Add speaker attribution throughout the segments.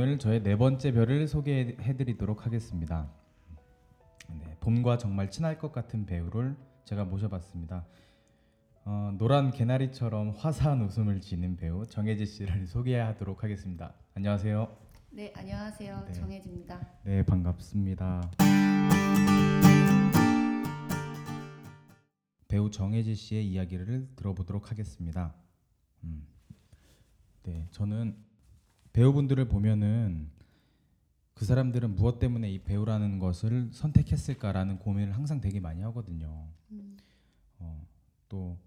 Speaker 1: 오늘 저의 네 번째 별을 소개해드리도록 하겠습니다. 네, 봄과 정말 친할 것 같은 배우를 제가 모셔봤습니다. 어, 노란 개나리처럼 화사한 웃음을 지닌 배우 정혜지 씨를 소개하도록 하겠습니다. 안녕하세요.
Speaker 2: 네, 안녕하세요.
Speaker 1: 네.
Speaker 2: 정혜지입니다.
Speaker 1: 네, 반갑습니다. 배우 정혜지 씨의 이야기를 들어보도록 하겠습니다. 음, 네, 저는 배우분들을 보면은 그 사람들은 무엇 때문에 이 배우라는 것을 선택했을까라는 고민을 항상 되게 많이 하거든요.
Speaker 2: 음,
Speaker 1: 어, 또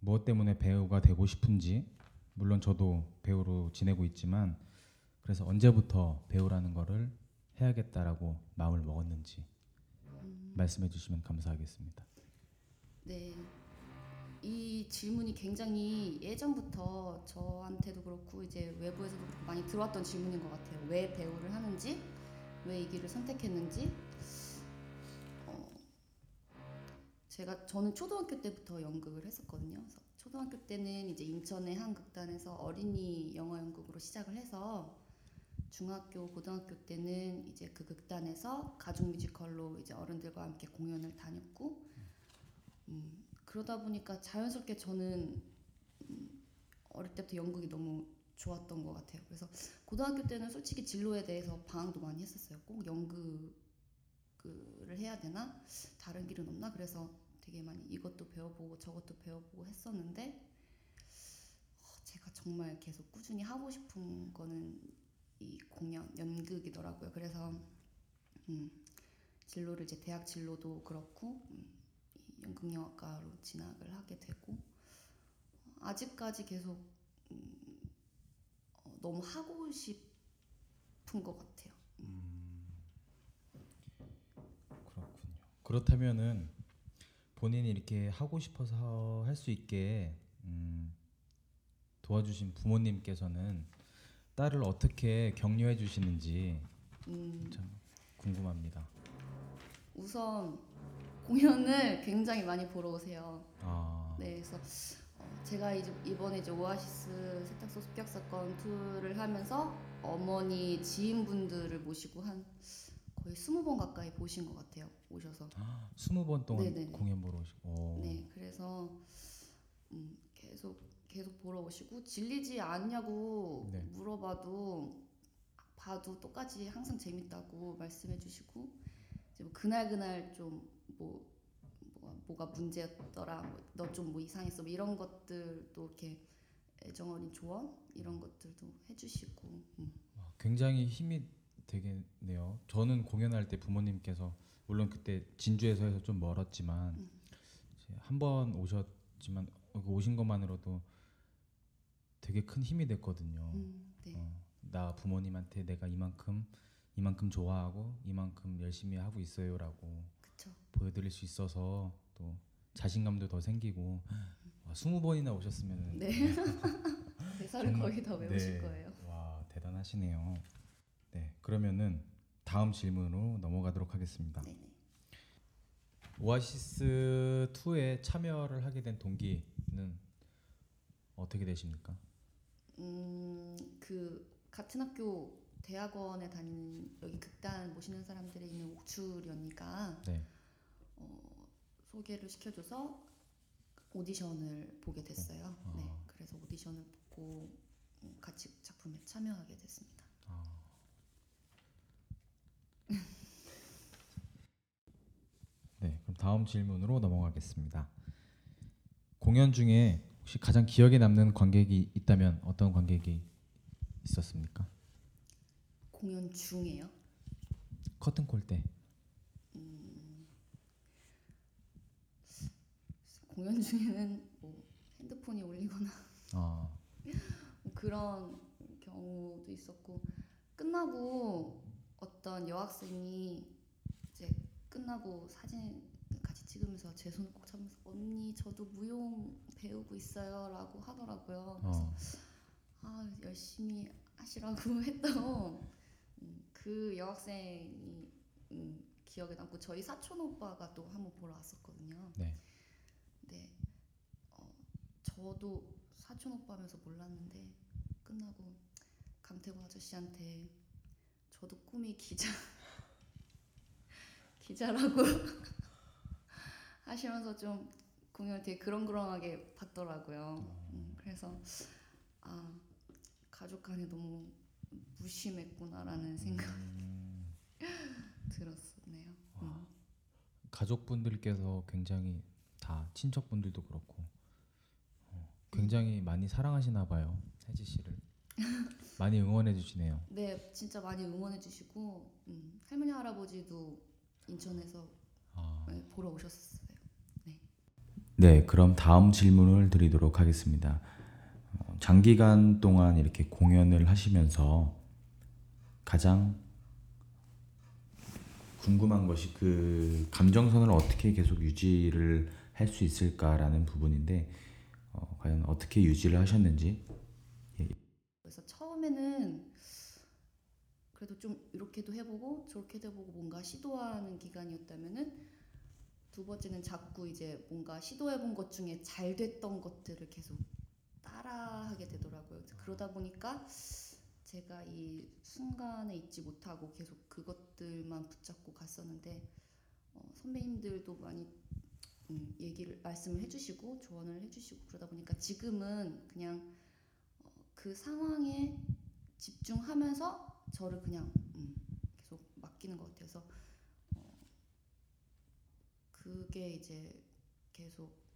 Speaker 1: 무엇 때문에 배우가 되고 싶은지 물론 저도 배우로 지내고 있지만 그래서 언제부터 배우라는 거를 해야겠다라고 마음을 먹었는지
Speaker 2: 음,
Speaker 1: 말씀해 주시면 감사하겠습니다.
Speaker 2: 네, 이 질문이 굉장히 예전부터 저한테도 그렇고 이제 외부에서도 그렇고 많이 들어왔던 질문인 것 같아요. 왜 배우를 하는지, 왜 이 길을 선택했는지. 어, 제가 저는 초등학교 때부터 연극을 했었거든요. 그래서 초등학교 때는 이제 인천의 한 극단에서 어린이 영어 연극으로 시작을 해서 중학교, 고등학교 때는 이제 그 극단에서 가족 뮤지컬로 이제 어른들과 함께 공연을 다녔고, 음, 그러다 보니까 자연스럽게 저는 음, 어릴 때부터 연극이 너무 좋았던 것 같아요. 그래서 고등학교 때는 솔직히 진로에 대해서 방황도 많이 했었어요. 꼭 연극을 해야 되나? 다른 길은 없나? 그래서 되게 많이 이것도 배워보고 저것도 배워보고 했었는데 어, 제가 정말 계속 꾸준히 하고 싶은 거는 이 공연 연극이더라고요. 그래서 음, 진로를 이제 대학 진로도 그렇고 음, 이 연극영화과로 진학을 하게 되고 아직까지 계속 음, 어, 너무 하고 싶은 것 같아요.
Speaker 1: 그렇군요. 그렇다면은 본인이 이렇게 하고 싶어서 할 수 있게 음, 도와주신 부모님께서는 딸을 어떻게 격려해 주시는지
Speaker 2: 음,
Speaker 1: 참 궁금합니다.
Speaker 2: 우선 공연을 굉장히 많이 보러 오세요.
Speaker 1: 아,
Speaker 2: 네, 그래서 어, 제가 이제 이번에 이제 오아시스 세탁소 습격 사건 투를 하면서 어머니 지인분들을 모시고 한 거의 스무 번 가까이 보신 것 같아요. 오셔서.
Speaker 1: 스무 번 동안
Speaker 2: 네네네.
Speaker 1: 공연 보러 오시고. 오.
Speaker 2: 네, 그래서 음, 계속 계속 보러 오시고 질리지 않냐고
Speaker 1: 네.
Speaker 2: 물어봐도 봐도 똑같이 항상 재밌다고 말씀해 주시고 이제 뭐 그날 그날 좀 뭐 뭐가, 뭐가 문제였더라, 뭐너좀 뭐 이상했어, 뭐 이런 것들도 이렇게 애정 어린 조언 이런 것들도 해주시고 음.
Speaker 1: 와, 굉장히 힘이 되겠네요. 저는 공연할 때 부모님께서 물론 그때 진주에서 해서 좀 멀었지만
Speaker 2: 음.
Speaker 1: 한번 오셨지만 그 오신 것만으로도 되게 큰 힘이 됐거든요.
Speaker 2: 음, 네.
Speaker 1: 어, 나 부모님한테 내가 이만큼 이만큼 좋아하고 이만큼 열심히 하고 있어요라고. 보여드릴 수 있어서 또 자신감도 더 생기고 와, 20번이나 오셨으면
Speaker 2: 네. 대사를
Speaker 1: 정말-
Speaker 2: 거의 다 외우실
Speaker 1: 네.
Speaker 2: 거예요.
Speaker 1: 와 대단하시네요. 네 그러면은 다음 질문으로 넘어가도록 하겠습니다.
Speaker 2: 네네.
Speaker 1: 오아시스 2에 참여를 하게 된 동기는 어떻게 되십니까?
Speaker 2: 음, 그 같은 학교 대학원에 다니는 여기 극단 모시는 사람들이 있는 옥출이 언니가
Speaker 1: 네.
Speaker 2: 어, 소개를 시켜줘서 오디션을 보게 됐어요.
Speaker 1: 어,
Speaker 2: 네,
Speaker 1: 아.
Speaker 2: 그래서 오디션을 보고 음, 같이 작품에 참여하게 됐습니다.
Speaker 1: 네, 그럼 다음 질문으로 넘어가겠습니다. 공연 중에 혹시 가장 기억에 남는 관객이 있다면 어떤 관객이 있었습니까?
Speaker 2: 공연 중에요.
Speaker 1: 커튼콜 때.
Speaker 2: 공연 중에는 뭐 핸드폰이 울리거나
Speaker 1: 아,
Speaker 2: 뭐 그런 경우도 있었고 끝나고 어떤 여학생이 이제 끝나고 사진 같이 찍으면서 제 손을 꼭 잡으면서 언니 저도 무용 배우고 있어요라고 하더라고요. 그래서
Speaker 1: 어,
Speaker 2: 아 열심히 하시라고 했던 음, 그 여학생이 음, 기억에 남고 저희 사촌 오빠가 또 한번 보러 왔었거든요.
Speaker 1: 네.
Speaker 2: 네, 어, 저도 사촌 오빠면서 몰랐는데 끝나고 강태공 아저씨한테 저도 꿈이 기자 기자라고 하시면서 좀 공연을 되게 그렁그렁하게 봤더라고요. 음, 그래서 아 가족 간에 너무 무심했구나라는 생각
Speaker 1: 음,
Speaker 2: 들었었네요. 음.
Speaker 1: 가족분들께서 굉장히 다 친척분들도 그렇고 어, 굉장히 많이 사랑하시나 봐요 혜지 씨를 많이 응원해 주시네요.
Speaker 2: 네, 진짜 많이 응원해 주시고 음, 할머니 할아버지도 인천에서
Speaker 1: 아.
Speaker 2: 네, 보러 오셨어요.
Speaker 1: 네, 그럼 다음 질문을 드리도록 하겠습니다. 어, 장기간 동안 이렇게 공연을 하시면서 가장 궁금한 것이 그 감정선을 어떻게 계속 유지를 할 수 있을까라는 부분인데 어, 과연 어떻게 유지를 하셨는지
Speaker 2: 그래서 처음에는 그래도 좀 이렇게도 해보고 저렇게도 해보고 뭔가 시도하는 기간이었다면은 두 번째는 자꾸 이제 뭔가 시도해본 것 중에 잘 됐던 것들을 계속 따라하게 되더라고요. 그러다 보니까 제가 이 순간에 있지 못하고 계속 그것들만 붙잡고 갔었는데 어, 선배님들도 많이 음, 얘기를 말씀을 해주시고 조언을 해주시고 그러다 보니까 지금은 그냥 어, 그 상황에 집중하면서 저를 그냥 음, 계속 맡기는 것 같아서 어, 그게 이제 계속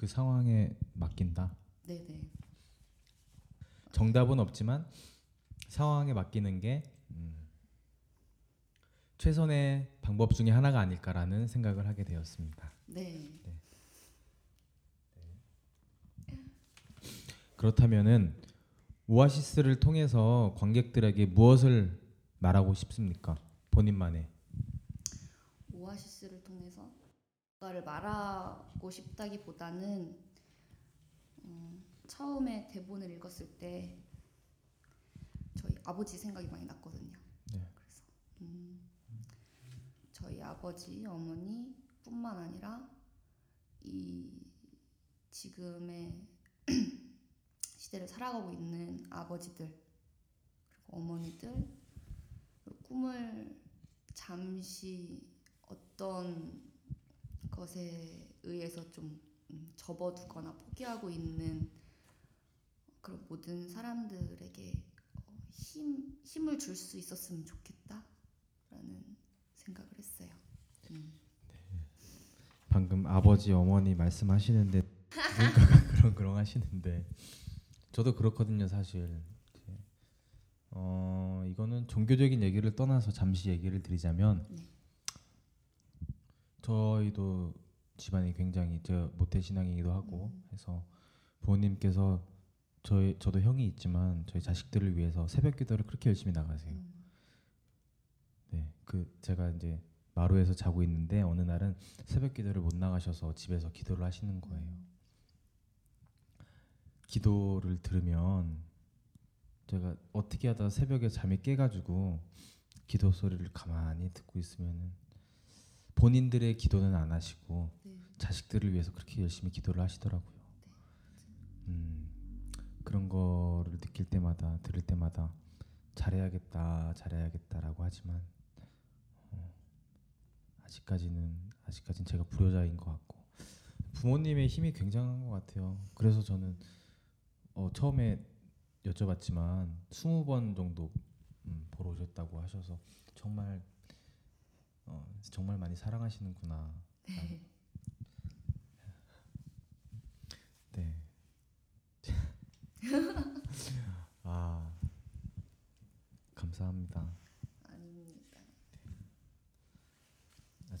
Speaker 1: 그 상황에 맡긴다.
Speaker 2: 네네.
Speaker 1: 정답은 없지만 상황에 맡기는 게 음, 최선의 방법 중에 하나가 아닐까라는 생각을 하게 되었습니다.
Speaker 2: 네
Speaker 1: 그렇다면은 오아시스를 통해서 관객들에게 무엇을 말하고 싶습니까? 본인만의
Speaker 2: 오아시스를 통해서 뭔가를 말하고 싶다기보다는 음, 처음에 대본을 읽었을 때 저희 아버지 생각이 많이 났거든요.
Speaker 1: 네.
Speaker 2: 그래서 음, 아버지, 어머니 뿐만 아니라 이 지금의 시대를 살아가고 있는 아버지들 그리고 어머니들 꿈을 잠시 어떤 것에 의해서 좀 음, 접어두거나 포기하고 있는 그런 모든 사람들에게 어, 힘 힘을 줄 수 있었으면 좋겠다라는 생각을 했어요. 음.
Speaker 1: 방금 아버지 어머니 말씀하시는데 눈가가 그렁그렁 하시는데 저도 그렇거든요 사실 어 이거는 종교적인 얘기를 떠나서 잠시 얘기를 드리자면
Speaker 2: 네.
Speaker 1: 저희도 집안이 굉장히 저 모태 신앙이기도 하고
Speaker 2: 음.
Speaker 1: 해서 부모님께서 저희 저도 형이 있지만 저희 자식들을 위해서 새벽 기도를 그렇게 열심히 나가세요.
Speaker 2: 음.
Speaker 1: 네, 그 제가 이제 마루에서 자고 있는데 어느 날은 새벽 기도를 못 나가셔서 집에서 기도를 하시는 거예요. 기도를 들으면 제가 어떻게 하다가 새벽에 잠이 깨가지고 기도 소리를 가만히 듣고 있으면은 본인들의 기도는 안 하시고
Speaker 2: 네.
Speaker 1: 자식들을 위해서 그렇게 열심히 기도를 하시더라고요. 음, 그런 거를 느낄 때마다 들을 때마다 잘해야겠다, 잘해야겠다라고 하지만 어, 아직까지는 아직까지는 제가 불효자인 것 같고 부모님의 힘이 굉장한 것 같아요. 그래서 저는 어, 처음에 여쭤봤지만 20번 정도 음, 보러 오셨다고 하셔서 정말 어, 정말 많이 사랑하시는구나.
Speaker 2: 네.
Speaker 1: 네. 아 감사합니다.
Speaker 2: 아닙니다.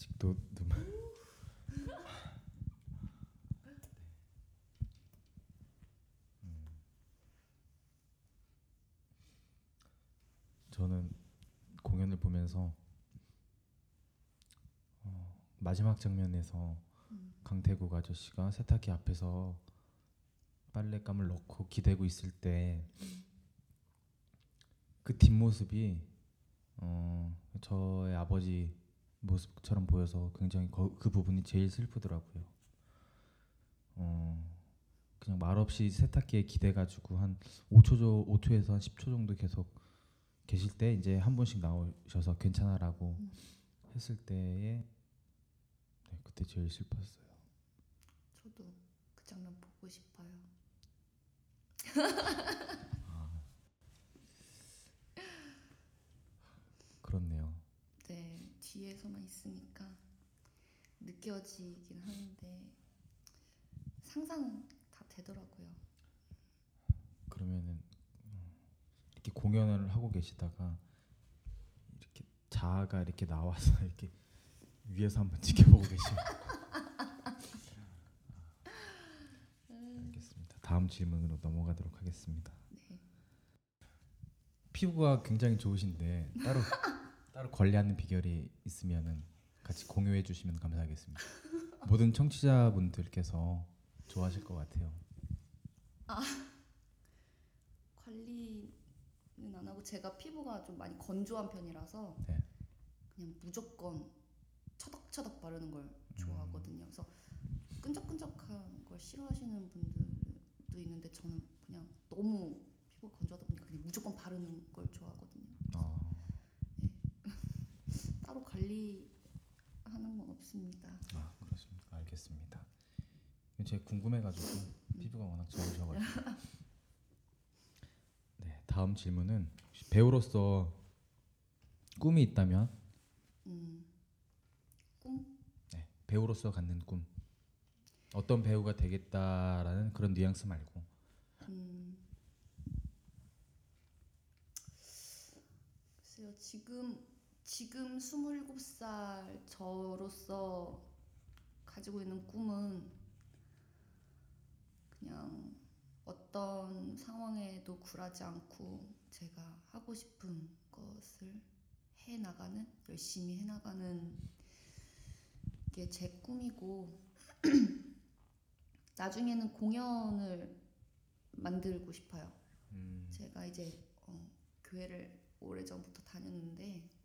Speaker 1: 아직도 눈물. 음. 저는 공연을 보면서 어, 마지막 장면에서
Speaker 2: 음.
Speaker 1: 강태국 아저씨가 세탁기 앞에서 빨랫감을 넣고 기대고 있을 때 그 뒷모습이 어, 저의 아버지 모습처럼 보여서 굉장히 거- 그 부분이 제일 슬프더라고요. 어, 그냥 말없이 세탁기에 기대가지고 한 5초 조 5초에서 한 10초 정도 계속 계실 때 이제 한 분씩 나오셔서 괜찮아라고
Speaker 2: 음.
Speaker 1: 했을 때에 네, 그때 제일 슬펐어요.
Speaker 2: 저도 그 장면 보고 싶어요.
Speaker 1: 네,
Speaker 2: 뒤에서만 있으니까 느껴지긴 하는데 상상은 다 되더라고요.
Speaker 1: 그러면은 어, 이렇게 공연을 하고 계시다가 이렇게 자아가 이렇게 나와서 이렇게 위에서 한번 지켜보고 계시면 알겠습니다. 다음 질문으로 넘어가도록 하겠습니다.
Speaker 2: 네.
Speaker 1: 피부가 굉장히 좋으신데 따로 따로 관리하는 비결이 있으면은 같이 공유해 주시면 감사하겠습니다. 모든 청취자분들께서 좋아하실 것 같아요.
Speaker 2: 관리는 안 하고 제가 피부가 좀 많이 건조한 편이라서
Speaker 1: 네.
Speaker 2: 그냥 무조건 처덕처덕 바르는 걸 좋아하거든요. 그래서 끈적끈적한 걸 싫어하시는 분들도 있는데 저는 그냥 너무 피부가 건조하다 보니까 그냥 무조건 바르는 걸 좋아하거든요.
Speaker 1: 어,
Speaker 2: 따로 관리하는 건 없습니다.
Speaker 1: 아 그렇습니까? 알겠습니다. 제가 궁금해가지고 피부가 워낙 좋으셔가지고. 네, 다음 질문은 혹시 배우로서 꿈이 있다면
Speaker 2: 음, 꿈?
Speaker 1: 네, 배우로서 갖는 꿈 어떤 배우가 되겠다라는 그런 뉘앙스 말고
Speaker 2: 음, 글쎄요 지금 지금 27살 저로서 가지고 있는 꿈은 그냥 어떤 상황에도 굴하지 않고 제가 하고 싶은 것을 해 나가는 열심히 해 나가는 게 제 꿈이고 나중에는 공연을 만들고 싶어요.
Speaker 1: 음,
Speaker 2: 제가 이제 어, 교회를 오래 전부터 다녔는데 어,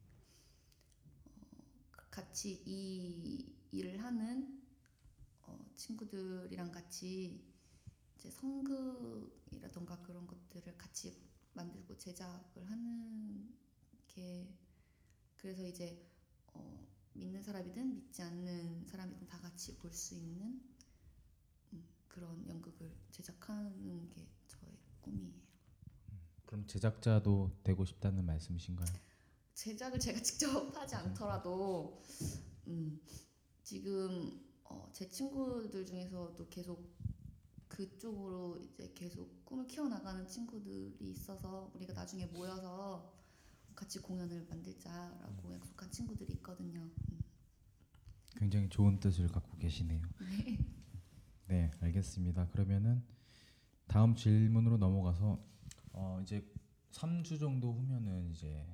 Speaker 2: 같이 이 일을 하는 어, 친구들이랑 같이 이제 성극이라던가 그런 것들을 같이 만들고 제작을 하는 게 그래서 이제 어, 믿는 사람이든 믿지 않는 사람이든 다 같이 볼 수 있는 음, 그런 연극을 제작하는 게 저의 꿈이에요.
Speaker 1: 그럼 제작자도 되고 싶다는 말씀이신가요?
Speaker 2: 제작을 제가 직접 하지 않더라도 음, 지금 어, 제 친구들 중에서도 계속 그쪽으로 이제 계속 꿈을 키워나가는 친구들이 있어서 우리가 나중에 모여서 같이 공연을 만들자라고 약속한 친구들이 있거든요. 음.
Speaker 1: 굉장히 좋은 뜻을 갖고 계시네요. 네, 알겠습니다. 그러면은 다음 질문으로 넘어가서 어, 이제 3주 정도 후면은 이제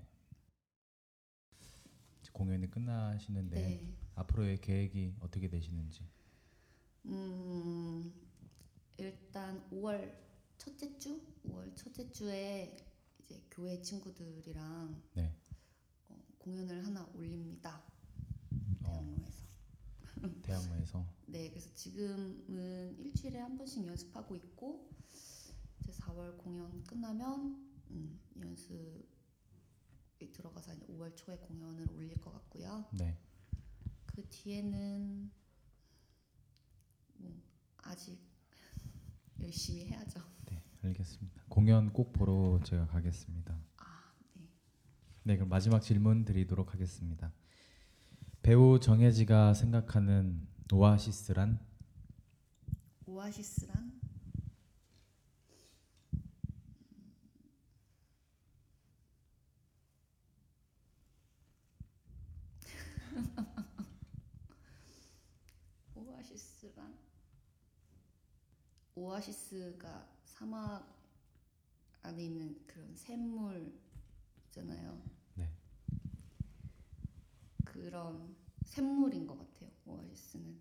Speaker 1: 공연이 끝나시는데
Speaker 2: 네.
Speaker 1: 앞으로의 계획이 어떻게 되시는지.
Speaker 2: 음, 일단 5월 첫째 주, 5월 첫째 주에 이제 교회 친구들이랑
Speaker 1: 네.
Speaker 2: 어, 공연을 하나 올립니다.
Speaker 1: 어,
Speaker 2: 대학로에서.
Speaker 1: 대학로에서
Speaker 2: 네, 그래서 지금은 일주일에 한 번씩 연습하고 있고 이제 4월 공연 끝나면 음, 연습이 들어가서 이제 5월 초에 공연을 올릴 것 같고요.
Speaker 1: 네.
Speaker 2: 그 뒤에는 뭐 아직 열심히 해야죠.
Speaker 1: 네, 알겠습니다. 공연 꼭 보러 제가 가겠습니다.
Speaker 2: 아, 네.
Speaker 1: 네, 그럼 마지막 질문 드리도록 하겠습니다. 배우 정혜지가 생각하는 오아시스란
Speaker 2: 오아시스란 오아시스가 사막 안에 있는 그런 샘물 있잖아요.
Speaker 1: 네.
Speaker 2: 그런 샘물인 것 같아요. 오아시스는.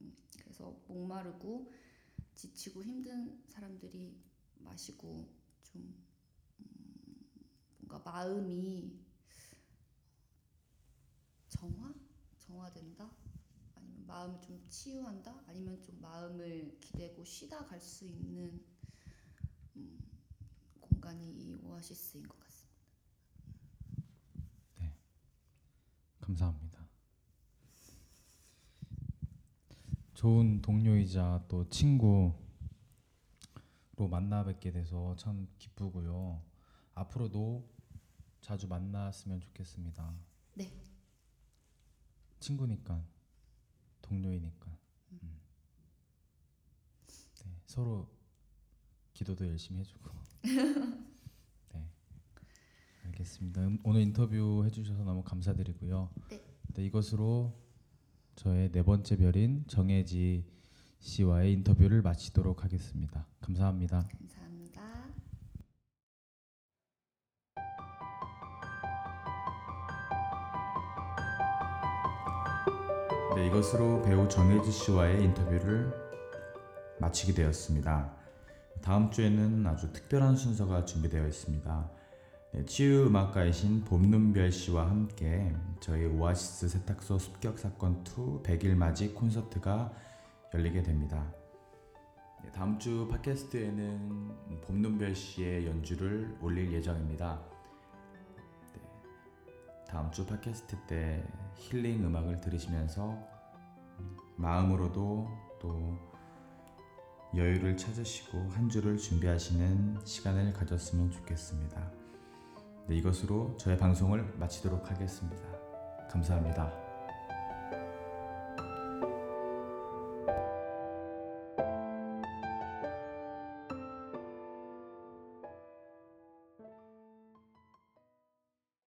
Speaker 2: 음, 그래서 목마르고 지치고 힘든 사람들이 마시고 좀 음, 뭔가 마음이 정화? 정화된다? 마음을 좀 치유한다 아니면 좀 마음을 기대고 쉬다 갈 수 있는 음, 공간이 이 오아시스인 것 같습니다.
Speaker 1: 감사합니다. 좋은 동료이자 또 친구로 만나 뵙게 돼서 참 기쁘고요. 앞으로도 자주 만났으면 좋겠습니다.
Speaker 2: 네.
Speaker 1: 친구니까 동료이니까. 음. 네, 서로 기도도 열심히 해주고. 네. 알겠습니다. 음, 오늘 인터뷰 해주셔서 너무 감사드리고요.
Speaker 2: 네.
Speaker 1: 네, 이것으로 저의 네 번째 별인 정혜지 씨와의 인터뷰를 마치도록 하겠습니다. 감사합니다.
Speaker 2: 감사합니다.
Speaker 1: 네, 이것으로 배우 정혜지 씨와의 인터뷰를 마치게 되었습니다. 다음 주에는 아주 특별한 순서가 준비되어 있습니다. 네, 치유 음악가이신 봄눈별 씨와 함께 저희 오아시스 세탁소 습격 사건 2 100일 맞이 콘서트가 열리게 됩니다. 네, 다음 주 팟캐스트에는 봄눈별 씨의 연주를 올릴 예정입니다. 네, 다음 주 팟캐스트 때 힐링 음악을 들으시면서 마음으로도 또 여유를 찾으시고 한 주를 준비하시는 시간을 가졌으면 좋겠습니다. 네, 이것으로 저의 방송을 마치도록 하겠습니다. 감사합니다.